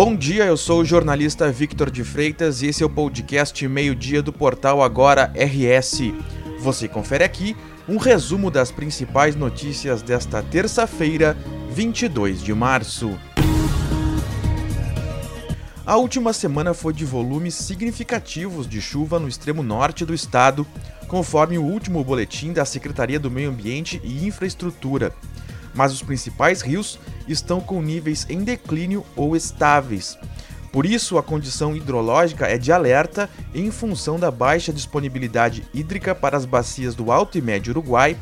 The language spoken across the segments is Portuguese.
Bom dia, eu sou o jornalista Victor de Freitas e esse é o podcast Meio-Dia do portal Agora RS. Você confere aqui um resumo das principais notícias desta terça-feira, 22 de março. A última semana foi de volumes significativos de chuva no extremo norte do estado, conforme o último boletim da Secretaria do Meio Ambiente e Infraestrutura mas os principais rios estão com níveis em declínio ou estáveis. Por isso, a condição hidrológica é de alerta em função da baixa disponibilidade hídrica para as bacias do Alto e Médio Uruguai,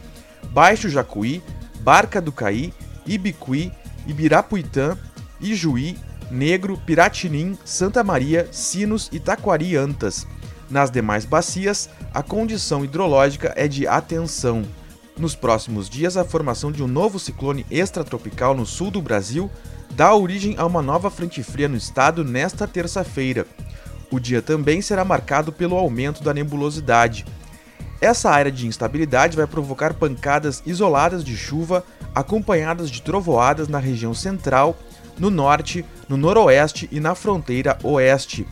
Baixo Jacuí, Barca do Caí, Ibicuí, Ibirapuitã, Ijuí, Negro, Piratinim, Santa Maria, Sinos e Taquari Antas. Nas demais bacias, a condição hidrológica é de atenção. Nos próximos dias, a formação de um novo ciclone extratropical no sul do Brasil dá origem a uma nova frente fria no estado nesta terça-feira. O dia também será marcado pelo aumento da nebulosidade. Essa área de instabilidade vai provocar pancadas isoladas de chuva, acompanhadas de trovoadas na região central, no norte, no noroeste e na fronteira oeste.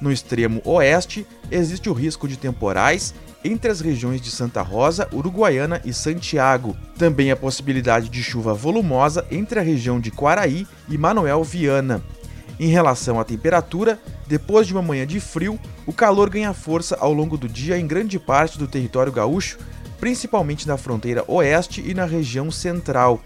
No extremo oeste, existe o risco de temporais entre as regiões de Santa Rosa, Uruguaiana e Santiago. Também a possibilidade de chuva volumosa entre a região de Quaraí e Manuel Viana. Em relação à temperatura, depois de uma manhã de frio, o calor ganha força ao longo do dia em grande parte do território gaúcho, principalmente na fronteira oeste e na região central.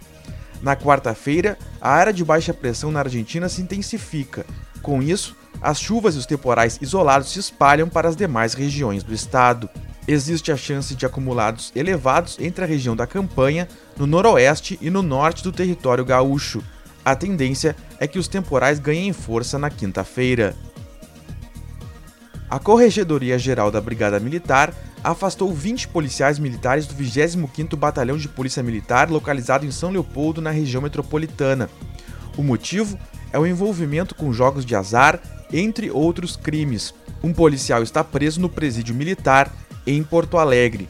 Na quarta-feira, a área de baixa pressão na Argentina se intensifica. Com isso, as chuvas e os temporais isolados se espalham para as demais regiões do estado existe a chance de acumulados elevados entre a região da campanha, no noroeste e no norte do território gaúcho. A tendência é que os temporais ganhem força na quinta-feira. A Corregedoria Geral da Brigada Militar afastou 20 policiais militares do 25º Batalhão de Polícia Militar localizado em São Leopoldo, na região metropolitana. O motivo é o envolvimento com jogos de azar, entre outros crimes. Um policial está preso no presídio militar em Porto Alegre.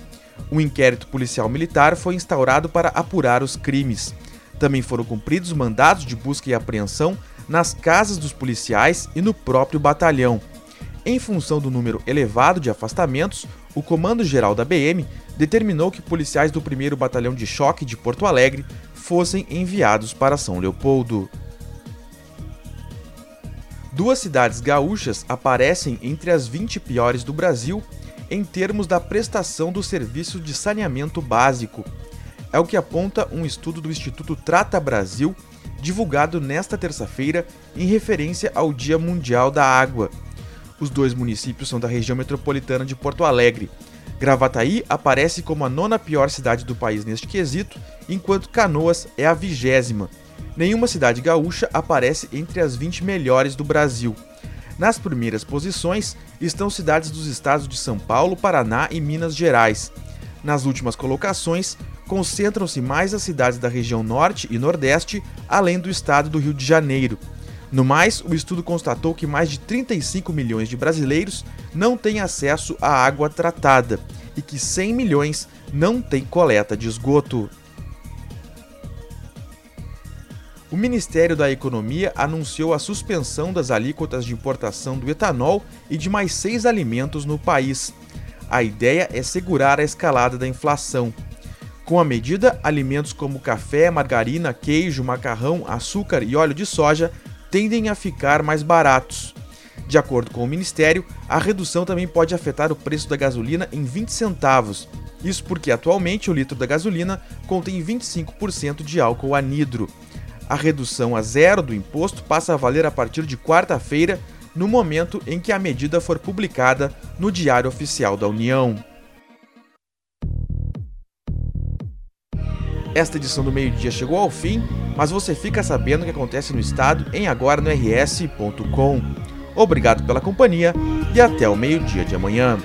Um inquérito policial militar foi instaurado para apurar os crimes. Também foram cumpridos mandados de busca e apreensão nas casas dos policiais e no próprio batalhão. Em função do número elevado de afastamentos, o Comando Geral da BM determinou que policiais do 1 Batalhão de Choque de Porto Alegre fossem enviados para São Leopoldo. Duas cidades gaúchas aparecem entre as 20 piores do Brasil em termos da prestação do serviço de saneamento básico. É o que aponta um estudo do Instituto Trata Brasil, divulgado nesta terça-feira em referência ao Dia Mundial da Água. Os dois municípios são da região metropolitana de Porto Alegre. Gravataí aparece como a nona pior cidade do país neste quesito, enquanto Canoas é a vigésima. Nenhuma cidade gaúcha aparece entre as 20 melhores do Brasil. Nas primeiras posições estão cidades dos estados de São Paulo, Paraná e Minas Gerais. Nas últimas colocações, concentram-se mais as cidades da região Norte e Nordeste, além do estado do Rio de Janeiro. No mais, o estudo constatou que mais de 35 milhões de brasileiros não têm acesso à água tratada e que 100 milhões não têm coleta de esgoto. O Ministério da Economia anunciou a suspensão das alíquotas de importação do etanol e de mais seis alimentos no país. A ideia é segurar a escalada da inflação. Com a medida, alimentos como café, margarina, queijo, macarrão, açúcar e óleo de soja tendem a ficar mais baratos. De acordo com o Ministério, a redução também pode afetar o preço da gasolina em 20 centavos. Isso porque atualmente o litro da gasolina contém 25% de álcool anidro. A redução a zero do imposto passa a valer a partir de quarta-feira, no momento em que a medida for publicada no Diário Oficial da União. Esta edição do meio-dia chegou ao fim, mas você fica sabendo o que acontece no estado em agora no rs.com. Obrigado pela companhia e até o meio-dia de amanhã.